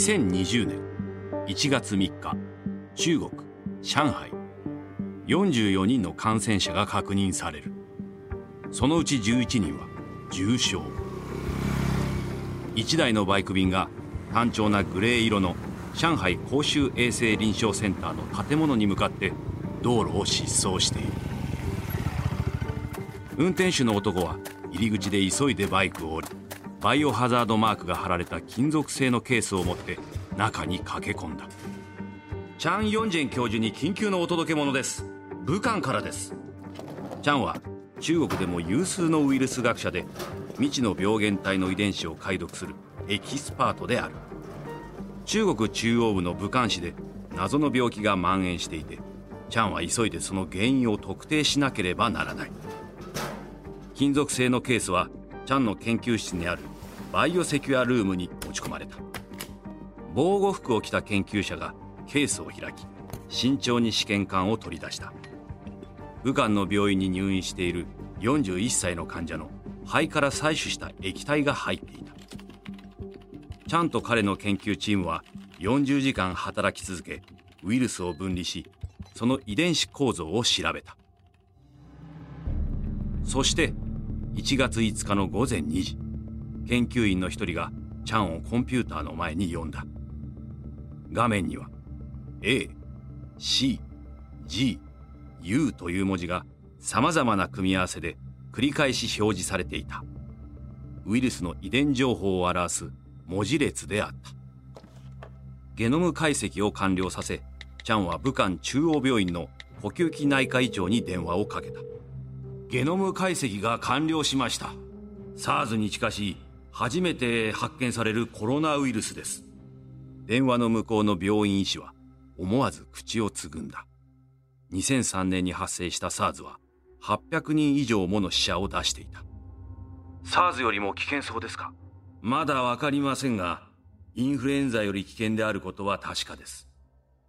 2020年1月3日中国上海。44人の感染者が確認される。そのうち11人は重症。1台のバイク便が単調なグレー色の上海公衆衛生臨床センターの建物に向かって道路を疾走している。運転手の男は入り口で急いでバイクを降りバイオハザードマークが貼られた金属製のケースを持って中に駆け込んだ。チャン・ヨンジェン教授に緊急のお届け物です。武漢からです。チャンは中国でも有数のウイルス学者で未知の病原体の遺伝子を解読するエキスパートである。中国中央部の武漢市で謎の病気が蔓延していてチャンは急いでその原因を特定しなければならない。金属製のケースはチャンの研究室にあるバイオセキュアルームに持ち込まれた。防護服を着た研究者がケースを開き慎重に試験管を取り出した。武漢の病院に入院している41歳の患者の肺から採取した液体が入っていた。ちゃんと彼の研究チームは40時間働き続けウイルスを分離しその遺伝子構造を調べた。そして1月5日の午前2時。研究員の一人がチャンをコンピューターの前に呼んだ。画面には ACGU という文字がさまざまな組み合わせで繰り返し表示されていた。ウイルスの遺伝情報を表す文字列であった。ゲノム解析を完了させチャンは武漢中央病院の呼吸器内科医長に電話をかけた。ゲノム解析が完了しました。SARS に近しい初めて発見されるコロナウイルスです。電話の向こうの病院医師は思わず口をつぐんだ。2003年に発生した SARS は800人以上もの死者を出していた。SARS よりも危険そうですか？まだわかりませんがインフルエンザより危険であることは確かです。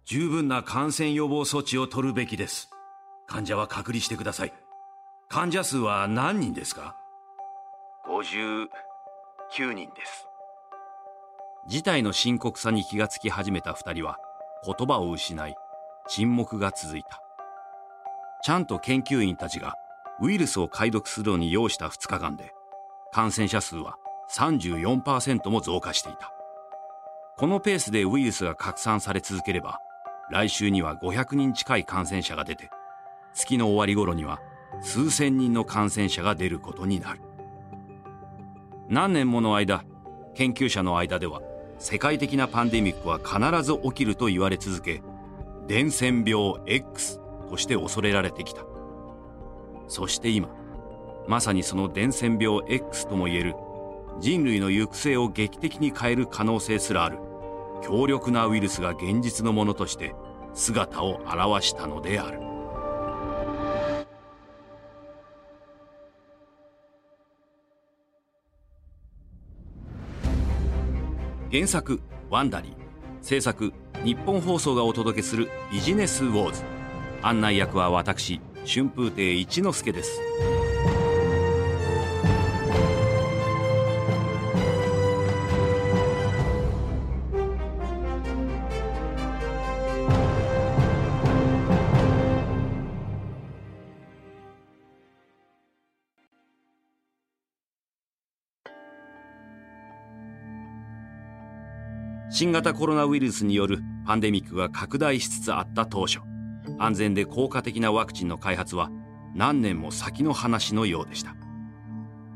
十分な感染予防措置を取るべきです。患者は隔離してください。患者数は何人ですか？59人です。事態の深刻さに気がつき始めた2人は言葉を失い沈黙が続いた。ちゃんと研究員たちがウイルスを解読するのに要した2日間で感染者数は34%も増加していた。このペースでウイルスが拡散され続ければ来週には500人近い感染者が出て月の終わり頃には数千人の感染者が出ることになる。何年もの間研究者の間では世界的なパンデミックは必ず起きると言われ続け伝染病 X として恐れられてきた。そして今まさにその伝染病 X ともいえる人類の行く末を劇的に変える可能性すらある強力なウイルスが現実のものとして姿を現したのである。原作ワンダリー。制作日本放送がお届けするビジネスウォーズ。案内役は私春風亭一之輔です。新型コロナウイルスによるパンデミックが拡大しつつあった当初安全で効果的なワクチンの開発は何年も先の話のようでした。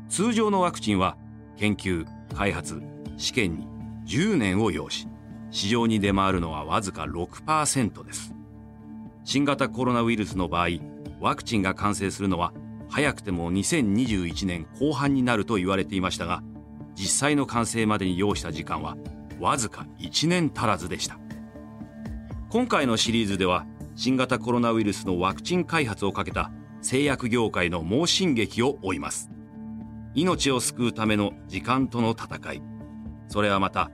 通常のワクチンは研究開発試験に10年を要し市場に出回るのはわずか6%です。新型コロナウイルスの場合ワクチンが完成するのは早くても2021年後半になると言われていましたが実際の完成までに要した時間はわずか1年足らずでした。今回のシリーズでは新型コロナウイルスのワクチン開発をかけた製薬業界の猛進撃を追います。命を救うための時間との戦い。それはまた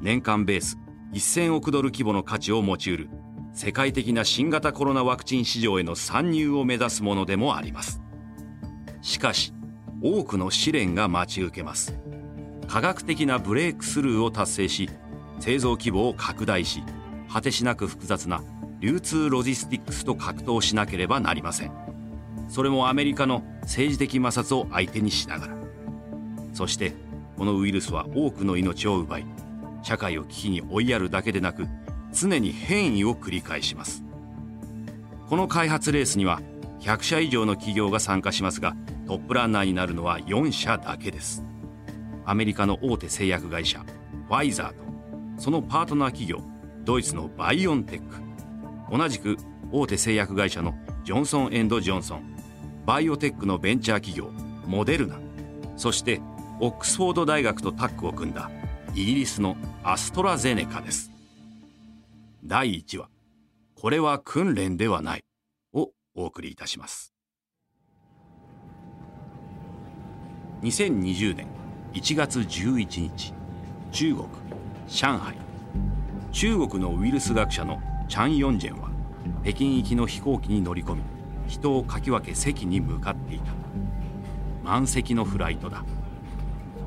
年間ベース1000億ドル規模の価値を持ちうる世界的な新型コロナワクチン市場への参入を目指すものでもあります。しかし多くの試練が待ち受けます。科学的なブレイクスルーを達成し製造規模を拡大し果てしなく複雑な流通ロジスティックスと格闘しなければなりません。それもアメリカの政治的摩擦を相手にしながら。そしてこのウイルスは多くの命を奪い社会を危機に追いやるだけでなく常に変異を繰り返します。この開発レースには100社以上の企業が参加しますがトップランナーになるのは4社だけです。アメリカの大手製薬会社ファイザーとそのパートナー企業ドイツのバイオンテック。同じく大手製薬会社のジョンソン・エンド・ジョンソンバイオテックのベンチャー企業モデルナそしてオックスフォード大学とタッグを組んだイギリスのアストラゼネカです。第1話これは訓練ではないをお送りいたします。2020年1月11日。中国上海。中国のウイルス学者のチャン・ヨンジェンは北京行きの飛行機に乗り込み人をかき分け席に向かっていた。満席のフライトだ。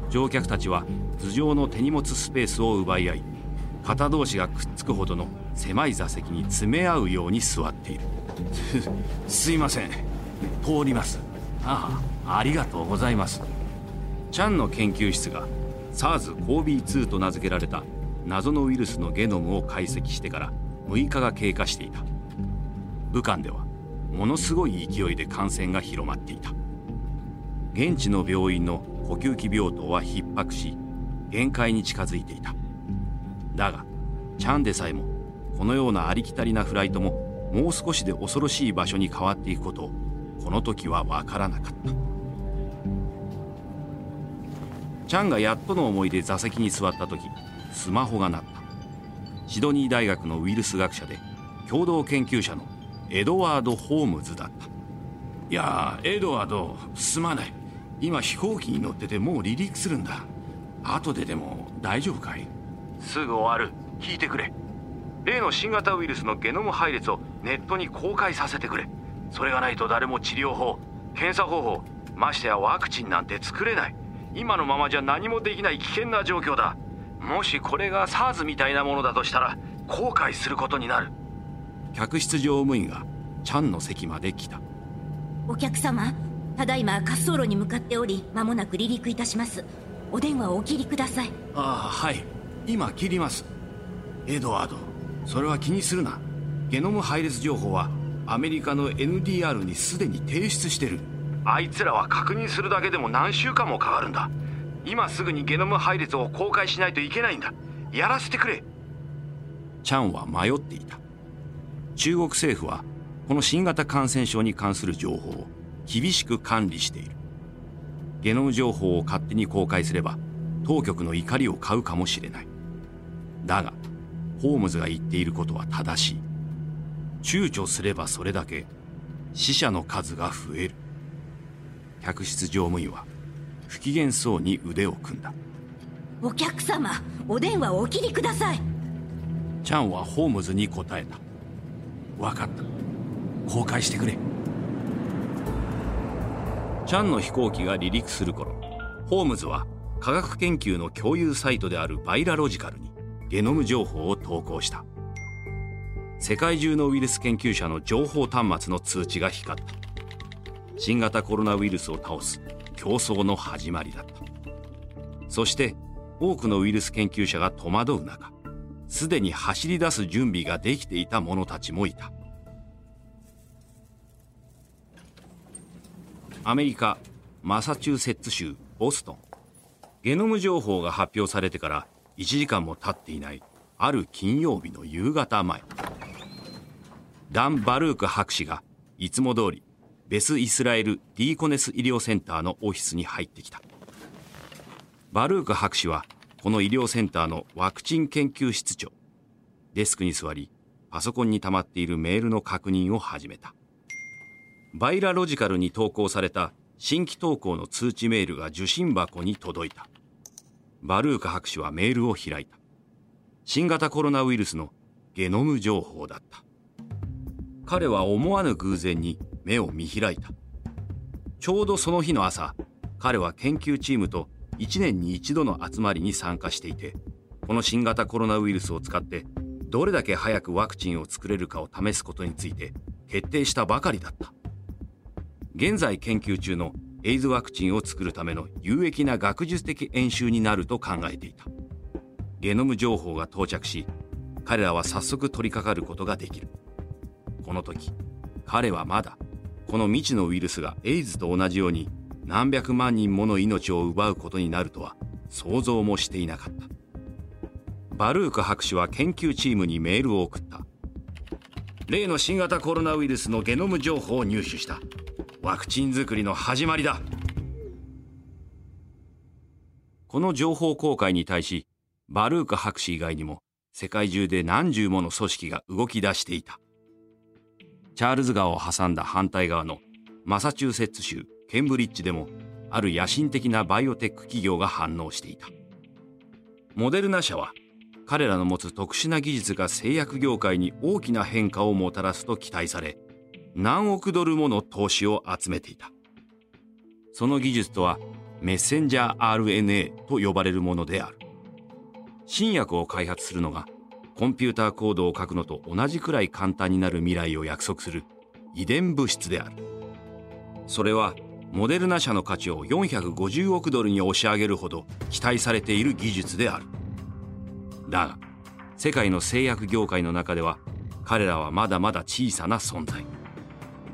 乗客たちは頭上の手荷物スペースを奪い合い肩同士がくっつくほどの狭い座席に詰め合うように座っている。すいません。通ります。ああありがとうございます。チャンの研究室が SARS-CoV-2 と名付けられた謎のウイルスのゲノムを解析してから6日が経過していた。武漢ではものすごい勢いで感染が広まっていた。現地の病院の呼吸器病棟は逼迫し限界に近づいていた。だがチャンでさえもこのようなありきたりなフライトももう少しで恐ろしい場所に変わっていくことをこの時は分からなかった。チャンがやっとの思いで座席に座った時スマホが鳴った。シドニー大学のウイルス学者で共同研究者のエドワード・ホームズだった。いやエドワードすまない。今飛行機に乗っててもう離陸するんだ。後ででも大丈夫かい？すぐ終わる。聞いてくれ。例の新型ウイルスのゲノム配列をネットに公開させてくれ。それがないと誰も治療法検査方法ましてやワクチンなんて作れない。今のままじゃ何もできない危険な状況だ。もしこれが SARS みたいなものだとしたら後悔することになる。客室乗務員がチャンの席まで来た。お客様ただいま滑走路に向かっており間もなく離陸いたします。お電話をお切りください。ああはい。今切ります。エドワードそれは気にするな。ゲノム配列情報はアメリカの NDR にすでに提出してるあいつらは確認するだけでも何週間もかかるんだ。今すぐにゲノム配列を公開しないといけないんだ。やらせてくれ。チャンは迷っていた。中国政府はこの新型感染症に関する情報を厳しく管理している。ゲノム情報を勝手に公開すれば当局の怒りを買うかもしれない。だがホームズが言っていることは正しい。躊躇すればそれだけ死者の数が増える。客室乗務員は不機嫌そうに腕を組んだ。お客様お電話をお切りください。チャンはホームズに答えた。分かった。公開してくれ。チャンの飛行機が離陸する頃ホームズは科学研究の共有サイトであるバイラロジカルにゲノム情報を投稿した。世界中のウイルス研究者の情報端末の通知が光った新型コロナウイルスを倒す競争の始まりだった。そして多くのウイルス研究者が戸惑う中すでに走り出す準備ができていた者たちもいた。アメリカマサチューセッツ州ボストン。ゲノム情報が発表されてから1時間も経っていないある金曜日の夕方前。ダン・バルーク博士がいつも通りベス・イスラエル・ディーコネス医療センターのオフィスに入ってきた。バルーク博士はこの医療センターのワクチン研究室長。デスクに座りパソコンに溜まっているメールの確認を始めた。バイラロジカルに投稿された新規投稿の通知メールが受信箱に届いた。バルーク博士はメールを開いた。新型コロナウイルスのゲノム情報だった。彼は思わぬ偶然に目を見開いた。ちょうどその日の朝彼は研究チームと1年に一度の集まりに参加していてこの新型コロナウイルスを使ってどれだけ早くワクチンを作れるかを試すことについて決定したばかりだった。現在研究中のエイズワクチンを作るための有益な学術的演習になると考えていた。ゲノム情報が到着し彼らは早速取り掛かることができる。この時彼はまだこの未知のウイルスがエイズと同じように何百万人もの命を奪うことになるとは想像もしていなかった。バルーク博士は研究チームにメールを送った。例の新型コロナウイルスのゲノム情報を入手した。ワクチン作りの始まりだ。この情報公開に対しバルーク博士以外にも世界中で何十もの組織が動き出していた。チャールズ川を挟んだ反対側のマサチューセッツ州ケンブリッジでもある野心的なバイオテック企業が反応していた。モデルナ社は彼らの持つ特殊な技術が製薬業界に大きな変化をもたらすと期待され何億ドルもの投資を集めていた。その技術とはメッセンジャー RNA と呼ばれるものである。新薬を開発するのがコンピューターコードを書くのと同じくらい簡単になる未来を約束する。遺伝物質である。それはモデルナ社の価値を450億ドルに押し上げるほど期待されている技術である。だが世界の製薬業界の中では彼らはまだまだ小さな存在。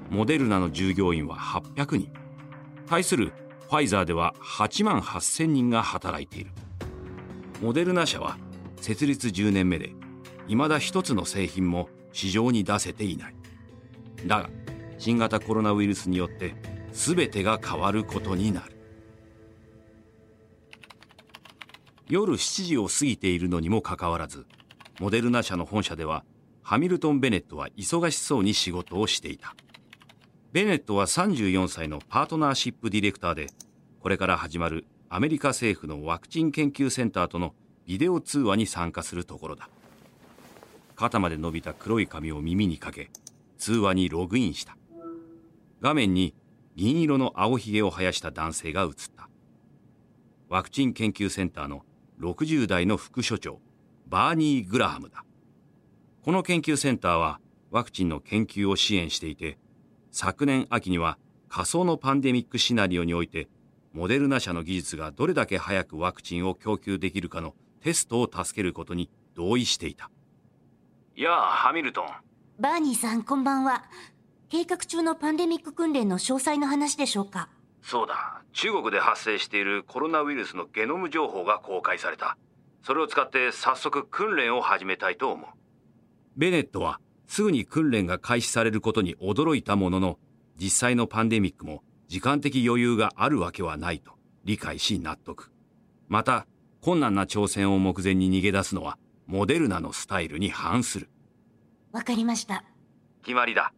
モデルナの従業員は800人。対するファイザーでは8万8000人が働いている。モデルナ社は設立10年目で未だ一つの製品も市場に出せていない。だが新型コロナウイルスによって全てが変わることになる。夜7時を過ぎているのにもかかわらずモデルナ社の本社ではハミルトン・ベネットは忙しそうに仕事をしていた。ベネットは34歳のパートナーシップディレクターでこれから始まるアメリカ政府のワクチン研究センターとのビデオ通話に参加するところだ。肩まで伸びた黒い髪を耳にかけ通話にログインした。画面に銀色の青ひげを生やした男性が映った。ワクチン研究センターの60代の副所長バーニー・グラハムだ。この研究センターはワクチンの研究を支援していて昨年秋には仮想のパンデミックシナリオにおいてモデルナ社の技術がどれだけ早くワクチンを供給できるかのテストを助けることに同意していた。やあハミルトン。バーニーさんこんばんは。計画中のパンデミック訓練の詳細の話でしょうか？そうだ。中国で発生しているコロナウイルスのゲノム情報が公開された。それを使って早速訓練を始めたいと思う。ベネットはすぐに訓練が開始されることに驚いたものの実際のパンデミックも時間的余裕があるわけはないと理解し納得。また困難な挑戦を目前に逃げ出すのはモデルナのスタイルに反する。わかりました。決まりだ。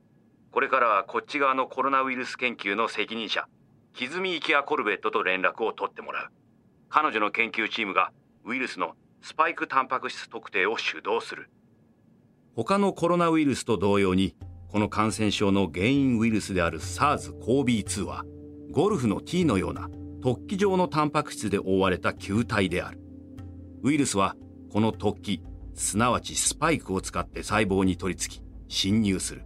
これからはこっち側のコロナウイルス研究の責任者歪み池谷コルベットと連絡を取ってもらう。彼女の研究チームがウイルスのスパイクタンパク質特定を主導する。他のコロナウイルスと同様にこの感染症の原因ウイルスである SARS-CoV-2 はゴルフの T のような突起状のタンパク質で覆われた球体である。ウイルスはこの突起すなわちスパイクを使って細胞に取り付き侵入する。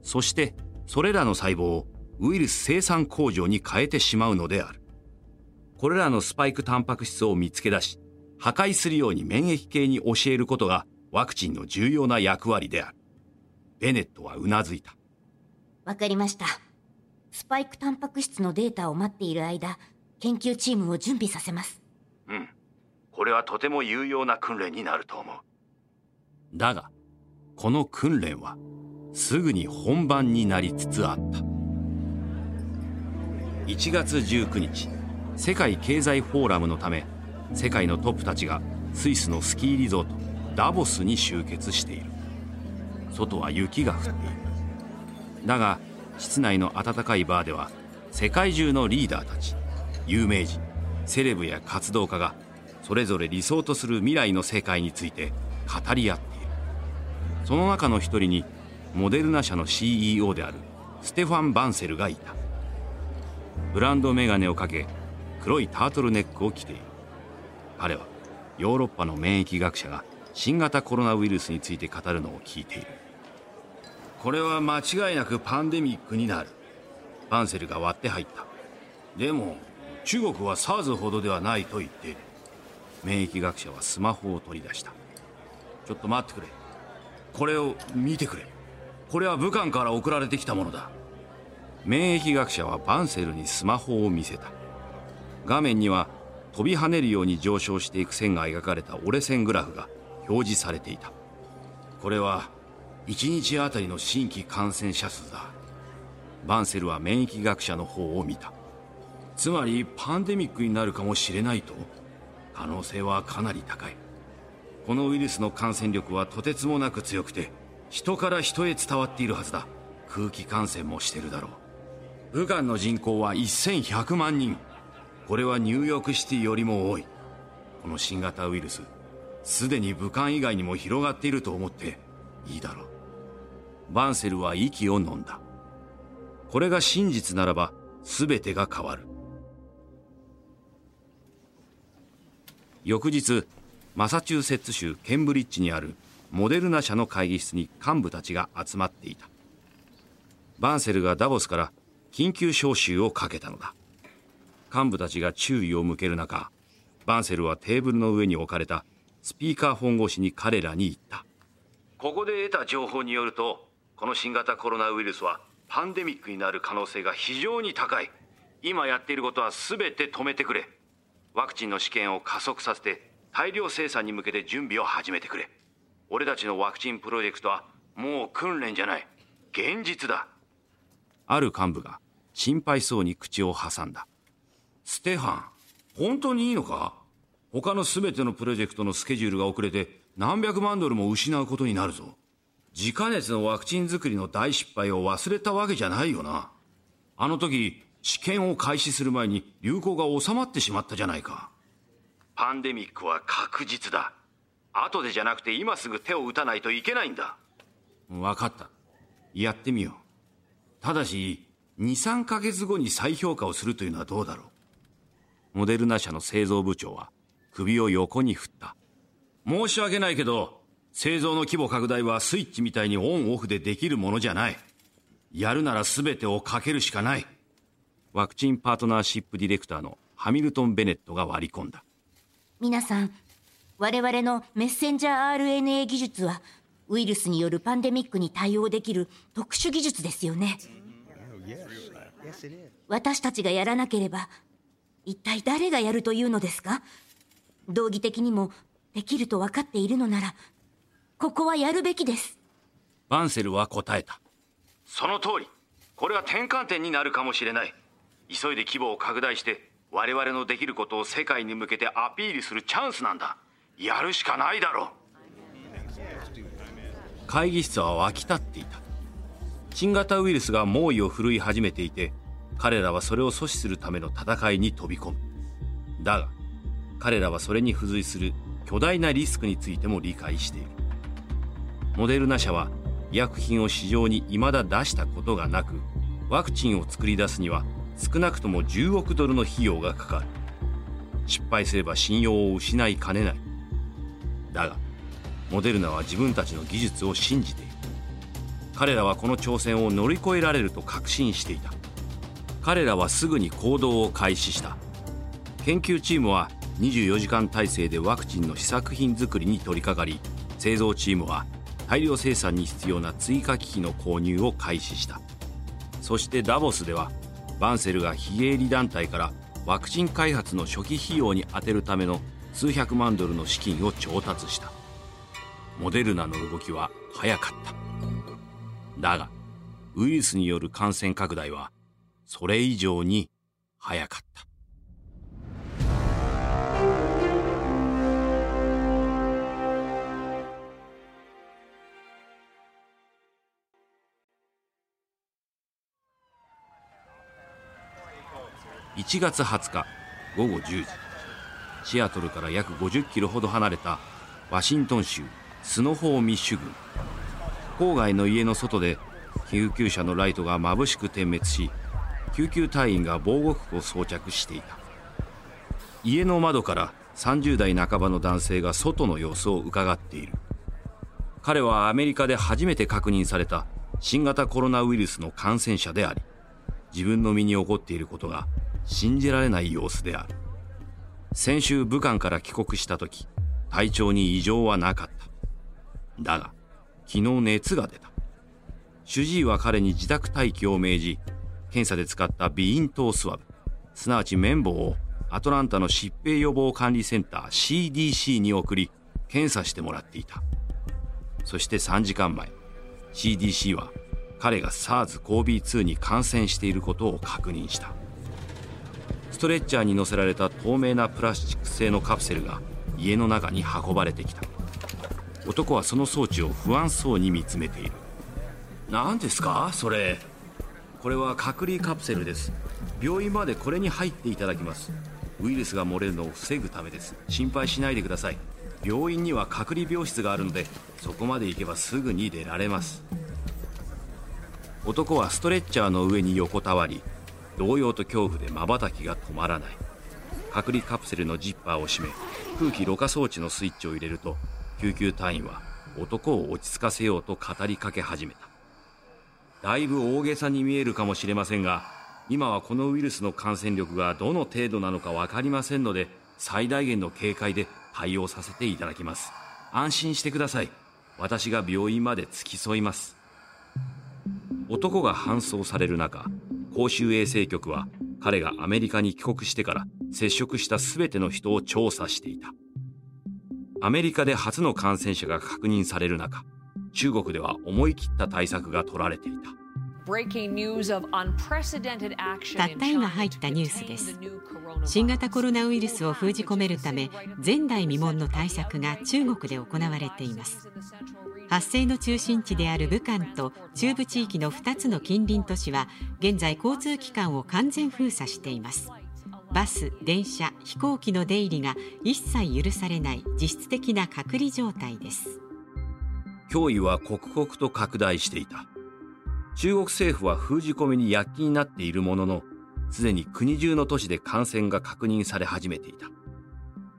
そしてそれらの細胞をウイルス生産工場に変えてしまうのである。これらのスパイクタンパク質を見つけ出し破壊するように免疫系に教えることがワクチンの重要な役割である。ベネットはうなずいた。わかりました。スパイクタンパク質のデータを待っている間研究チームを準備させます。うんこれはとても有用な訓練になると思う。だがこの訓練はすぐに本番になりつつあった。1月19日世界経済フォーラムのため世界のトップたちがスイスのスキーリゾートダボスに集結している。外は雪が降っている。だが室内の暖かいバーでは世界中のリーダーたち有名人セレブや活動家がそれぞれ理想とする未来の世界について語り合っている。その中の一人にモデルナ社の CEO であるステファン・バンセルがいた。ブランドメガネをかけ黒いタートルネックを着ている。彼はヨーロッパの免疫学者が新型コロナウイルスについて語るのを聞いている。これは間違いなくパンデミックになる。バンセルが割って入った。でも中国は SARS ほどではないと言っている。免疫学者はスマホを取り出した。ちょっと待ってくれ。これを見てくれ。これは武漢から送られてきたものだ。免疫学者はバンセルにスマホを見せた。画面には飛び跳ねるように上昇していく線が描かれた折れ線グラフが表示されていた。これは1日あたりの新規感染者数だ。バンセルは免疫学者の方を見た。つまりパンデミックになるかもしれないと可能性はかなり高い。このウイルスの感染力はとてつもなく強くて人から人へ伝わっているはずだ。空気感染もしてるだろう。武漢の人口は1100万人。これはニューヨークシティよりも多い。この新型ウイルスすでに武漢以外にも広がっていると思っていいだろう。バンセルは息を飲んだ。これが真実ならば全てが変わる。翌日マサチューセッツ州ケンブリッジにあるモデルナ社の会議室に幹部たちが集まっていた。バンセルがダボスから緊急招集をかけたのだ。幹部たちが注意を向ける中バンセルはテーブルの上に置かれたスピーカーフォン越しに彼らに言った。ここで得た情報によるとこの新型コロナウイルスはパンデミックになる可能性が非常に高い。今やっていることは全て止めてくれ。ワクチンの試験を加速させて大量生産に向けて準備を始めてくれ。俺たちのワクチンプロジェクトはもう訓練じゃない。現実だ。ある幹部が心配そうに口を挟んだ。ステファン本当にいいのか？他の全てのプロジェクトのスケジュールが遅れて何百万ドルも失うことになるぞ。自家熱のワクチン作りの大失敗を忘れたわけじゃないよな。あの時試験を開始する前に流行が収まってしまったじゃないか。パンデミックは確実だ。後でじゃなくて今すぐ手を打たないといけないんだ。分かった。やってみよう。ただし23ヶ月後に再評価をするというのはどうだろう。モデルナ社の製造部長は首を横に振った。申し訳ないけど製造の規模拡大はスイッチみたいにオンオフでできるものじゃない。やるなら全てをかけるしかないワクチンパートナーシップディレクターのハミルトン・ベネットが割り込んだ。皆さん我々のメッセンジャー RNA 技術はウイルスによるパンデミックに対応できる特殊技術ですよね。私たちがやらなければ一体誰がやるというのですか？道義的にもできると分かっているのならここはやるべきです。バンセルは答えた。その通り。これは転換点になるかもしれない急いで規模を拡大して我々のできることを世界に向けてアピールするチャンスなんだ。やるしかないだろう。会議室は沸き立っていた。新型ウイルスが猛威を振るい始めていて彼らはそれを阻止するための戦いに飛び込む。だが彼らはそれに付随する巨大なリスクについても理解している。モデルナ社は医薬品を市場に未だ出したことがなくワクチンを作り出すには少なくとも10億ドルの費用がかかる。失敗すれば信用を失いかねない。だがモデルナは自分たちの技術を信じている。彼らはこの挑戦を乗り越えられると確信していた。彼らはすぐに行動を開始した。研究チームは24時間体制でワクチンの試作品作りに取り掛かり製造チームは大量生産に必要な追加機器の購入を開始した。そしてダボスではバンセルが非営利団体からワクチン開発の初期費用に充てるための数百万ドルの資金を調達した。モデルナの動きは早かった。だがウイルスによる感染拡大はそれ以上に早かった。1月20日午後10時。シアトルから約50キロほど離れたワシントン州スノホーミッシュ郡。郊外の家の外で救急車のライトが眩しく点滅し救急隊員が防護服を装着していた。家の窓から30代半ばの男性が外の様子を伺っている。彼はアメリカで初めて確認された新型コロナウイルスの感染者であり自分の身に起こっていることが信じられない様子である。先週武漢から帰国した時体調に異常はなかった。だが昨日熱が出た。主治医は彼に自宅待機を命じ検査で使った鼻咽頭スワブ。すなわち綿棒をアトランタの疾病予防管理センター CDC に送り検査してもらっていた。そして3時間前 CDC は彼が SARS-CoV-2 に感染していることを確認した。ストレッチャーに乗せられた透明なプラスチック製のカプセルが家の中に運ばれてきた。男はその装置を不安そうに見つめている。何ですか？それ。これは隔離カプセルです。病院までこれに入っていただきます。ウイルスが漏れるのを防ぐためです。心配しないでください。病院には隔離病室があるのでそこまで行けばすぐに出られます。男はストレッチャーの上に横たわり動揺と恐怖で瞬きが止まらない。隔離カプセルのジッパーを閉め空気ろ過装置のスイッチを入れると救急隊員は男を落ち着かせようと語りかけ始めた。だいぶ大げさに見えるかもしれませんが今はこのウイルスの感染力がどの程度なのか分かりませんので最大限の警戒で対応させていただきます。安心してください。私が病院まで付き添います。男が搬送される中公衆衛生局は彼がアメリカに帰国してから接触した全ての人を調査していた。アメリカで初の感染者が確認される中中国では思い切った対策が取られていた。たった今入ったニュースです。新型コロナウイルスを封じ込めるため前代未聞の対策が中国で行われています発生の中心地である武漢と中部地域の2つの近隣都市は現在交通機関を完全封鎖しています。バス、電車、飛行機の出入りが一切許されない実質的な隔離状態です。脅威は刻々と拡大していた。中国政府は封じ込めに躍起になっているもののすでに国中の都市で感染が確認され始めていた。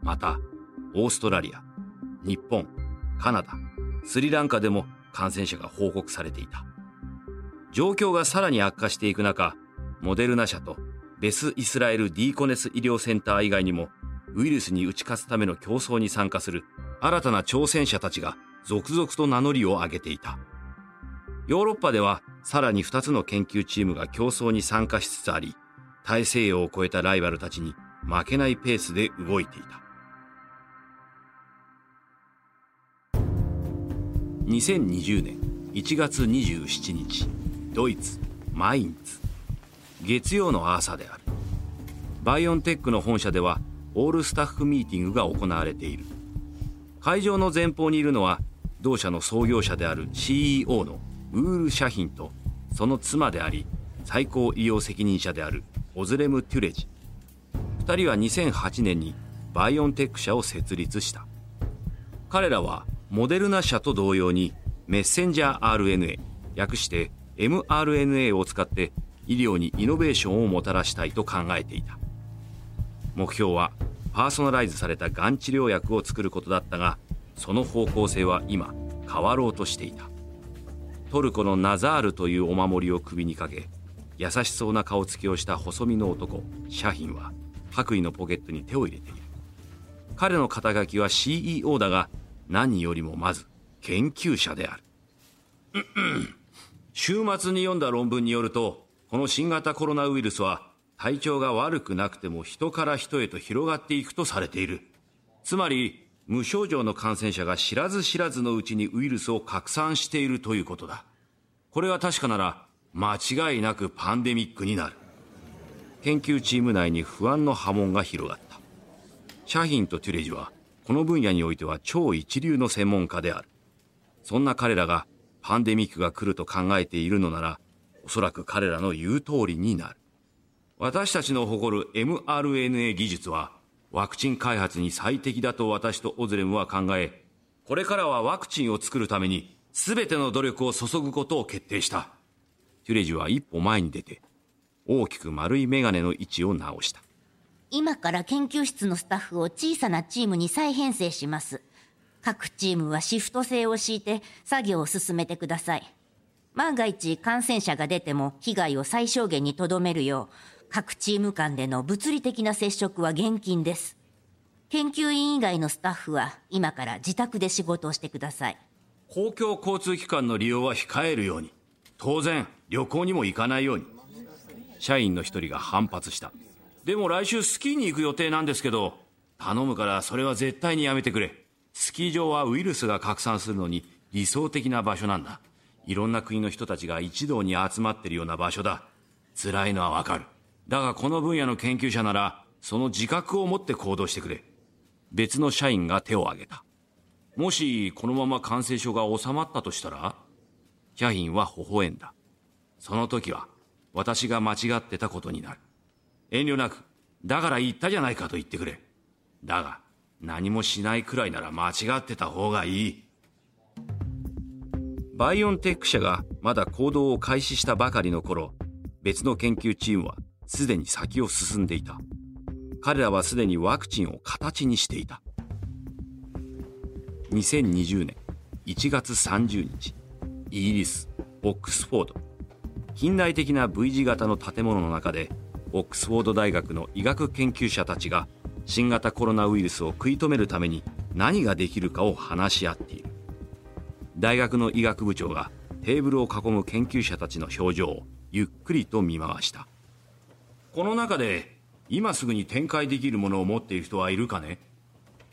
またオーストラリア日本カナダスリランカでも感染者が報告されていた。状況がさらに悪化していく中モデルナ社とベス・イスラエル・ディーコネス医療センター以外にもウイルスに打ち勝つための競争に参加する新たな挑戦者たちが続々と名乗りを上げていた。ヨーロッパではさらに2つの研究チームが競争に参加しつつあり大西洋を超えたライバルたちに負けないペースで動いていた。2020年1月27日ドイツマインツ。月曜の朝である。バイオンテックの本社ではオールスタッフミーティングが行われている。会場の前方にいるのは同社の創業者である CEO のウール・シャヒンとその妻であり最高医療責任者であるオズレム・テュレジ。2人は2008年にバイオンテック社を設立した。彼らはモデルナ社と同様にメッセンジャー RNA 略して mRNA を使って医療にイノベーションをもたらしたいと考えていた。目標はパーソナライズされたがん治療薬を作ることだったがその方向性は今変わろうとしていた。トルコのナザールというお守りを首にかけ優しそうな顔つきをした細身の男シャヒンは白衣のポケットに手を入れている。彼の肩書きは CEO だが何よりもまず研究者である。週末に読んだ論文によるとこの新型コロナウイルスは体調が悪くなくても人から人へと広がっていくとされている。つまり無症状の感染者が知らず知らずのうちにウイルスを拡散しているということだ。これが確かなら間違いなくパンデミックになる。研究チーム内に不安の波紋が広がった。シャヒンとテュレジはこの分野においては超一流の専門家である。そんな彼らがパンデミックが来ると考えているのなら、おそらく彼らの言う通りになる。私たちの誇る mRNA 技術は、ワクチン開発に最適だと私とオズレムは考え、これからはワクチンを作るために全ての努力を注ぐことを決定した。テュレジは一歩前に出て、大きく丸いメガネの位置を直した。今から研究室のスタッフを小さなチームに再編成します。各チームはシフト制を敷いて作業を進めてください。万が一感染者が出ても被害を最小限にとどめるよう、各チーム間での物理的な接触は厳禁です。研究員以外のスタッフは今から自宅で仕事をしてください。公共交通機関の利用は控えるように。当然、旅行にも行かないように。社員の一人が反発した。でも来週スキーに行く予定なんですけど、頼むからそれは絶対にやめてくれ。スキー場はウイルスが拡散するのに理想的な場所なんだ。いろんな国の人たちが一堂に集まってるような場所だ。辛いのはわかる。だがこの分野の研究者なら、その自覚を持って行動してくれ。別の社員が手を挙げた。もしこのまま感染症が収まったとしたら社員は微笑んだ。その時は私が間違ってたことになる。遠慮なく、だから言ったじゃないかと言ってくれ。だが、何もしないくらいなら間違ってた方がいい。バイオンテック社がまだ行動を開始したばかりの頃、別の研究チームはすでに先を進んでいた。彼らはすでにワクチンを形にしていた。2020年1月30日、イギリス、オックスフォード。近代的な V 字型の建物の中で、オックスフォード大学の医学研究者たちが新型コロナウイルスを食い止めるために何ができるかを話し合っている。大学の医学部長がテーブルを囲む研究者たちの表情をゆっくりと見回した。この中で今すぐに展開できるものを持っている人はいるかね？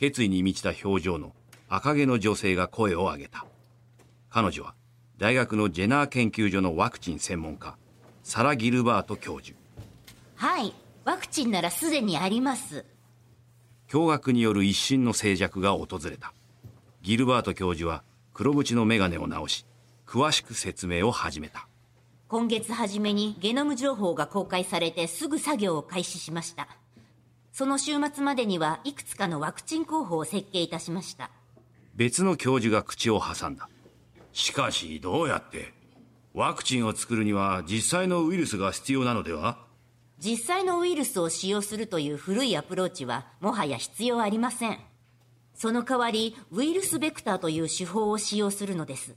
決意に満ちた表情の赤毛の女性が声を上げた。彼女は大学のジェナー研究所のワクチン専門家サラ・ギルバート教授。はい。ワクチンならすでにあります。驚愕による一瞬の静寂が訪れた。ギルバート教授は黒縁の眼鏡を直し詳しく説明を始めた。今月初めにゲノム情報が公開されてすぐ作業を開始しました。その週末までにはいくつかのワクチン候補を設計いたしました。別の教授が口を挟んだ。しかしどうやって？ワクチンを作るには実際のウイルスが必要なのでは？実際のウイルスを使用するという古いアプローチはもはや必要ありません。その代わり、ウイルスベクターという手法を使用するのです。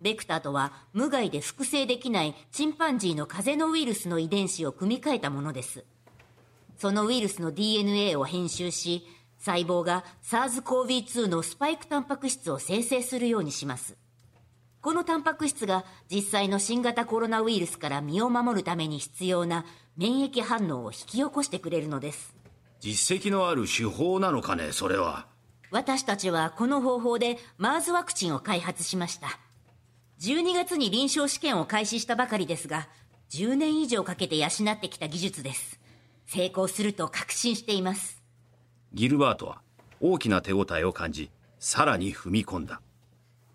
ベクターとは無害で複製できないチンパンジーの風邪のウイルスの遺伝子を組み換えたものです。そのウイルスの DNA を編集し、細胞が SARS-CoV-2 のスパイクタンパク質を生成するようにします。このタンパク質が実際の新型コロナウイルスから身を守るために必要な免疫反応を引き起こしてくれるのです。実績のある手法なのかねそれは。私たちはこの方法で MERS ワクチンを開発しました。12月に臨床試験を開始したばかりですが10年以上かけて養ってきた技術です。成功すると確信しています。ギルバートは大きな手応えを感じさらに踏み込んだ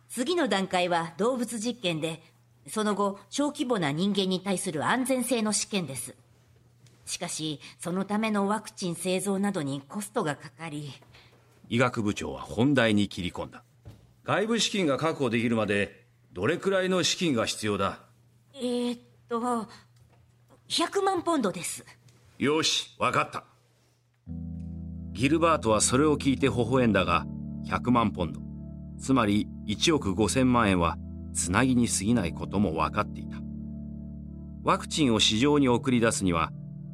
次の段階は動物実験でその後小規模な人間に対する安全性の試験です。しかしそのためのワクチン製造などにコストがかかり医学部長は本題に切り込んだ。外部資金が確保できるまでどれくらいの資金が必要だ？えー、っと100万ポンドです。よし分かった。ギルバートはそれを聞いて微笑んだが100万ポンドつまり1億5000万円はつなぎに過ぎないことも分かっていた。ワクチンを市場に送り出すには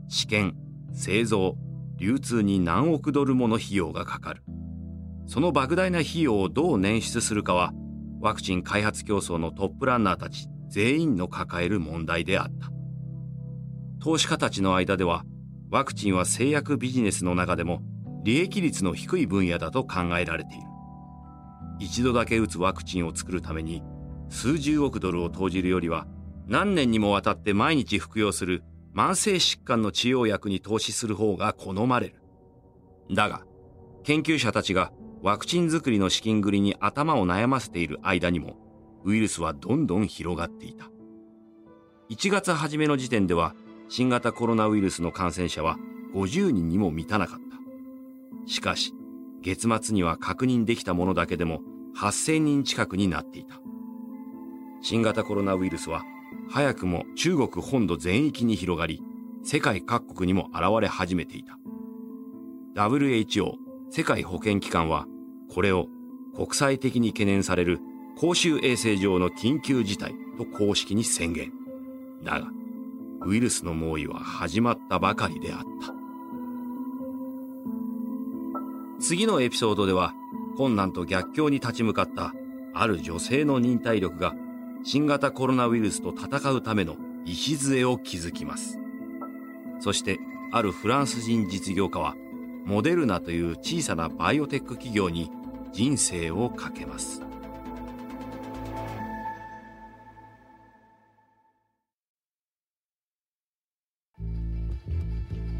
試験製造流通に何億ドルもの費用がかかる。その莫大な費用をどう捻出するかはワクチン開発競争のトップランナーたち全員の抱える問題であった。投資家たちの間ではワクチンは製薬ビジネスの中でも利益率の低い分野だと考えられている。一度だけ打つワクチンを作るために数十億ドルを投じるよりは何年にもわたって毎日服用する慢性疾患の治療薬に投資する方が好まれる。だが、研究者たちがワクチン作りの資金繰りに頭を悩ませている間にも、ウイルスはどんどん広がっていた。1月初めの時点では、新型コロナウイルスの感染者は50人にも満たなかった。しかし、月末には確認できたものだけでも8000人近くになっていた。新型コロナウイルスは早くも中国本土全域に広がり、世界各国にも現れ始めていた。WHO 世界保健機関はこれを国際的に懸念される公衆衛生上の緊急事態と公式に宣言だがウイルスの猛威は始まったばかりであった次のエピソードでは困難と逆境に立ち向かったある女性の忍耐力が新型コロナウイルスと戦うための礎を築きます。そしてあるフランス人実業家はモデルナという小さなバイオテック企業に人生をかけます。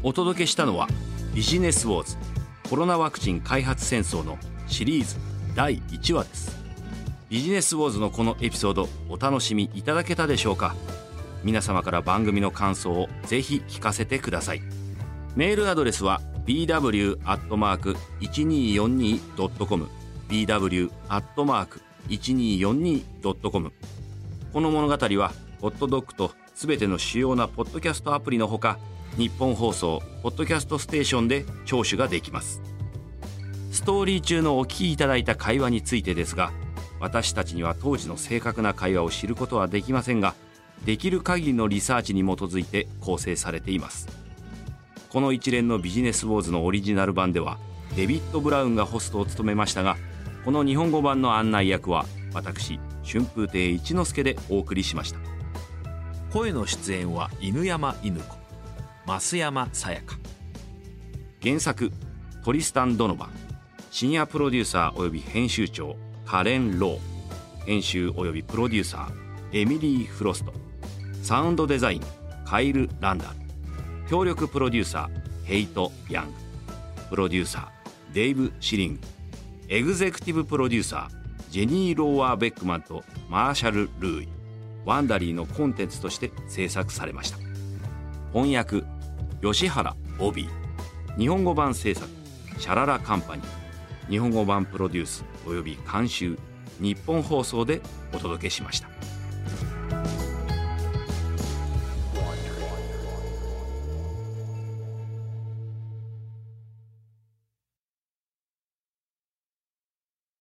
お届けしたのはビジネスウォーズ。コロナワクチン開発戦争のシリーズ第1話です。ビジネスウォーズのこのエピソードお楽しみいただけたでしょうか？皆様から番組の感想をぜひ聞かせてください。メールアドレスは bw.1242.com bw.1242.com この物語はホットドッグとすべての主要なポッドキャストアプリのほか日本放送ポッドキャストステーションで聴取ができます。ストーリー中のお聞きいただいた会話についてですが私たちには当時の正確な会話を知ることはできませんができる限りのリサーチに基づいて構成されています。この一連のビジネスウォーズのオリジナル版ではデビッド・ブラウンがホストを務めましたがこの日本語版の案内役は私春風亭一之輔でお送りしました。声の出演は犬山犬子。増山さやか。原作トリスタン・ドノバン。シニアプロデューサー及び編集長カレン・ロー。編集及びプロデューサーエミリー・フロスト。サウンドデザインカイル・ランダル協力プロデューサーヘイト・ヤング。プロデューサーデイブ・シリング。エグゼクティブプロデューサージェニー・ローワー・ベックマンとマーシャル・ルーイ。Wondery のコンテンツとして制作されました。翻訳吉原帯日本語版制作シャララカンパニー日本語版プロデュースおよび監修ニッポン放送でお届けしました。